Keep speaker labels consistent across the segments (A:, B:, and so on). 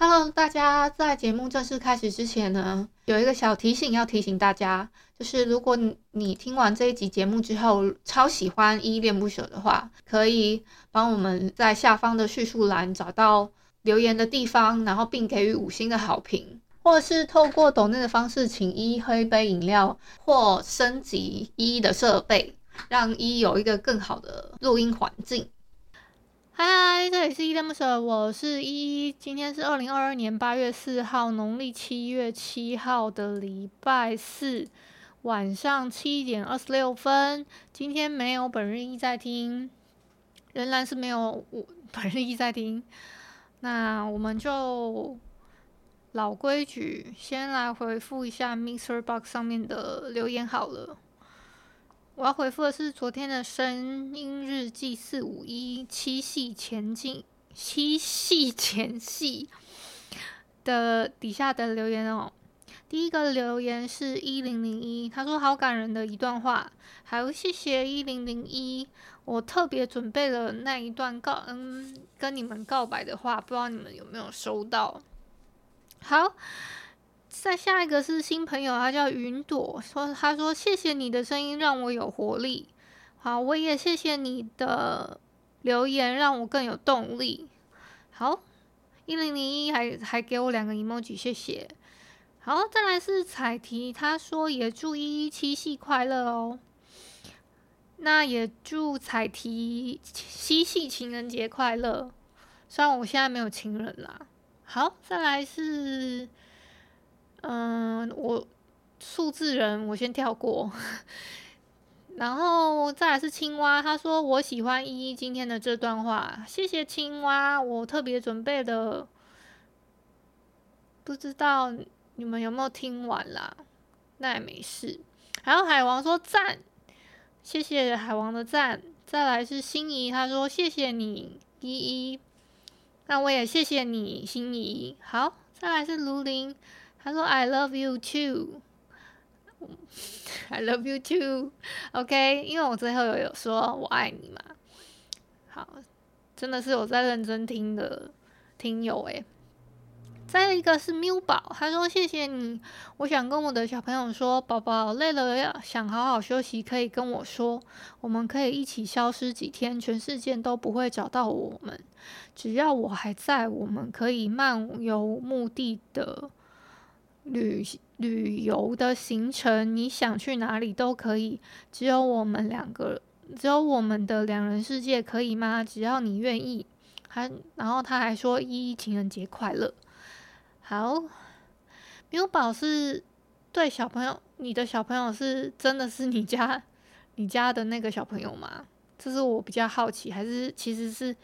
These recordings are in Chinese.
A: Hello，大家在节目正式开始之前呢，有一个小提醒要提醒大家，就是如果你你听完这一集节目之后超喜欢依恋不舍的话，可以帮我们在下方的叙述栏找到留言的地方，然后并给予五星的好评，或者是透过抖内的方式请依喝一杯饮料，或升级依的设备，让依依有一个更好的录音环境。嗨，这里是依依恋不舍，我是依依。今天是二零二二年八月四号，农历七月七号的礼拜四晚上七点二十六分。今天没有本日一在听，仍然是没有我本日一在听。那我们就老规矩，先来回复一下 MixerBox 上面的留言好了。我要回复的是昨天的声音日记四五一七夕前进七夕前夕的底下的留言哦。第一个留言是一零零一，他说好感人的一段话，还有谢谢一零零一，我特别准备了那一段告嗯跟你们告白的话，不知道你们有没有收到？好。再下一个是新朋友，他叫云朵，说他说谢谢你的声音让我有活力，好，我也谢谢你的留言让我更有动力。好，一零零一还还给我两个 emoji，谢谢。好，再来是彩提，他说也祝一一七夕快乐哦，那也祝彩提七夕情人节快乐。虽然我现在没有情人啦。好，再来是。嗯，我数字人，我先跳过。然后再来是青蛙，他说我喜欢依依今天的这段话，谢谢青蛙，我特别准备的，不知道你们有没有听完啦？那也没事。还有海王说赞，谢谢海王的赞。再来是心仪，他说谢谢你依依，那我也谢谢你心仪。好，再来是卢林。他说：“I love you too. I love you too. OK，因为我最后有有说我爱你嘛。好，真的是我在认真听的听友诶。再一个是缪宝，他说谢谢你。我想跟我的小朋友说，宝宝累了要想好好休息，可以跟我说，我们可以一起消失几天，全世界都不会找到我们。只要我还在，我们可以漫游目的的。”旅旅游的行程，你想去哪里都可以，只有我们两个，只有我们的两人世界，可以吗？只要你愿意。还，然后他还说：“依依情人节快乐。”好，缪宝是对小朋友，你的小朋友是真的是你家你家的那个小朋友吗？这是我比较好奇，还是其实是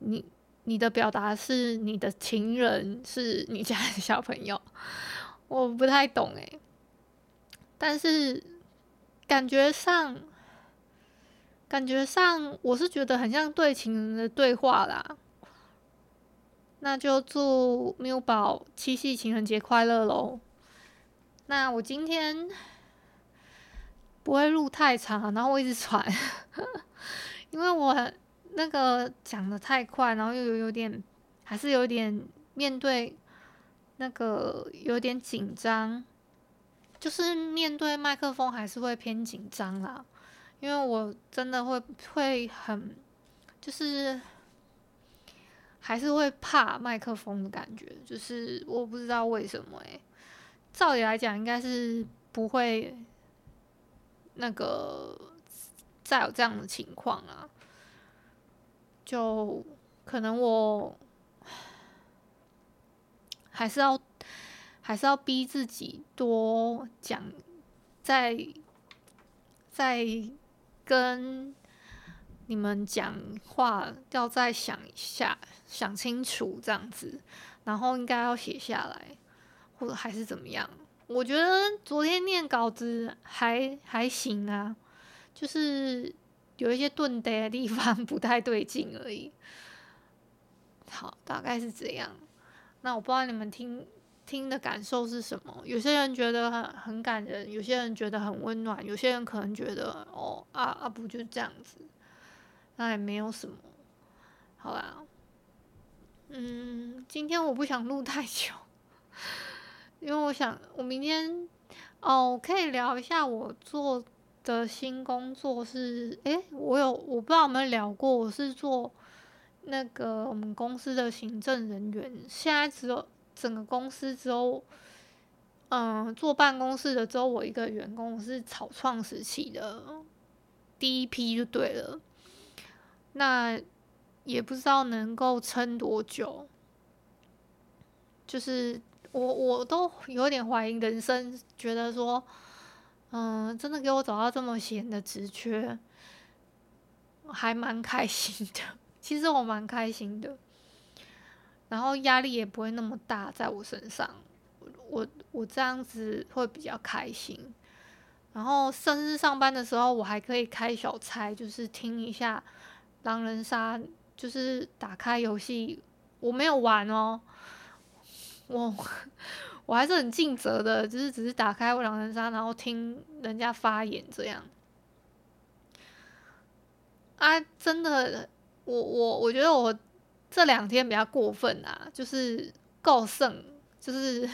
A: 你你的表达是你的情人是你家的小朋友？我不太懂诶，但是感觉上，感觉上我是觉得很像对情人的对话啦。那就祝缪宝七夕情人节快乐喽。那我今天不会录太长，然后我一直喘，因为我那个讲的太快，然后又有有点，还是有点面对。那个有点紧张，就是面对麦克风还是会偏紧张啦，因为我真的会会很，就是还是会怕麦克风的感觉，就是我不知道为什么欸，照理来讲应该是不会那个再有这样的情况啊，就可能我。还是要，还是要逼自己多讲，再再跟你们讲话，要再想一下，想清楚这样子，然后应该要写下来，或者还是怎么样？我觉得昨天念稿子还还行啊，就是有一些顿呆的地方 不太对劲而已。好，大概是这样。那我不知道你们听听的感受是什么？有些人觉得很很感人，有些人觉得很温暖，有些人可能觉得哦啊啊不就这样子，那也没有什么。好啦，嗯，今天我不想录太久，因为我想我明天哦，可以聊一下我做的新工作是，诶，我有我不知道有没有聊过，我是做。那个我们公司的行政人员，现在只有整个公司只有，嗯，坐办公室的只有我一个员工，是草创时期的第一批就对了。那也不知道能够撑多久，就是我我都有点怀疑人生，觉得说，嗯，真的给我找到这么闲的职缺，还蛮开心的。其实我蛮开心的，然后压力也不会那么大在我身上，我我这样子会比较开心。然后甚至上班的时候，我还可以开小差，就是听一下狼人杀，就是打开游戏，我没有玩哦，我 我还是很尽责的，就是只是打开狼人杀，然后听人家发言这样。啊，真的。我我我觉得我这两天比较过分啊，就是够胜，就是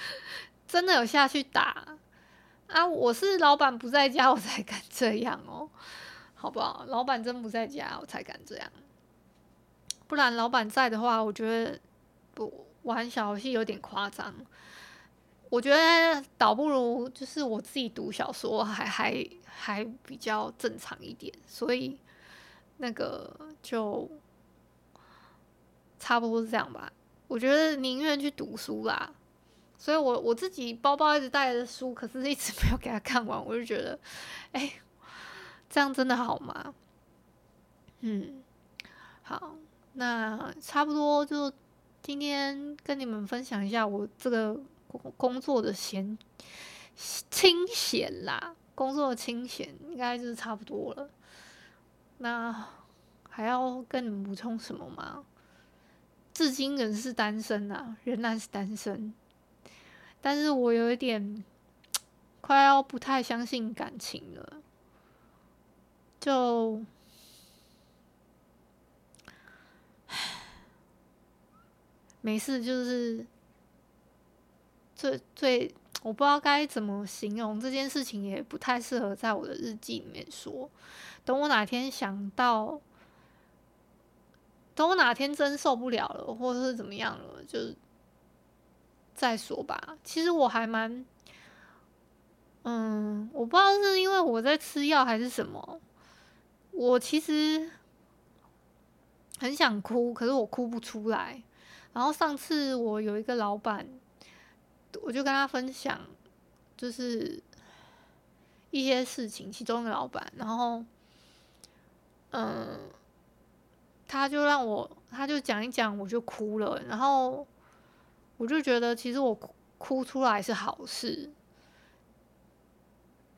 A: 真的有下去打啊！我是老板不在家，我才敢这样哦，好不好？老板真不在家，我才敢这样。不然老板在的话，我觉得不玩小游戏有点夸张。我觉得倒不如就是我自己读小说还还还比较正常一点，所以。那个就差不多是这样吧，我觉得宁愿去读书啦。所以我我自己包包一直带着书，可是一直没有给他看完。我就觉得，哎，这样真的好吗？嗯，好，那差不多就今天跟你们分享一下我这个工作的闲清闲啦，工作的清闲应该就是差不多了。那还要跟你们补充什么吗？至今仍是单身啊，仍然是单身。但是我有一点快要不太相信感情了。就，没事，就是最最，我不知道该怎么形容这件事情，也不太适合在我的日记里面说。等我哪天想到，等我哪天真受不了了，或者是怎么样了，就再说吧。其实我还蛮，嗯，我不知道是因为我在吃药还是什么，我其实很想哭，可是我哭不出来。然后上次我有一个老板，我就跟他分享，就是一些事情，其中一个老板，然后。嗯，他就让我，他就讲一讲，我就哭了。然后我就觉得，其实我哭哭出来是好事。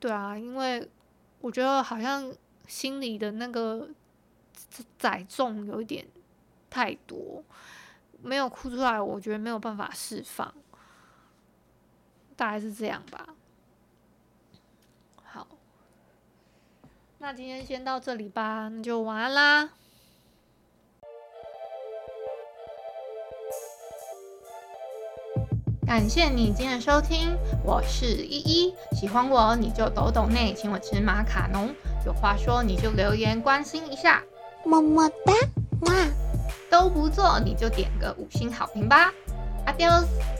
A: 对啊，因为我觉得好像心里的那个载重有一点太多，没有哭出来，我觉得没有办法释放。大概是这样吧。好那今天先到这里吧，那就晚安啦。感谢你今天的收听，我是依依。喜欢我你就抖抖内，请我吃马卡龙。有话说你就留言关心一下，么么哒，哇，都不做你就点个五星好评吧。Adios。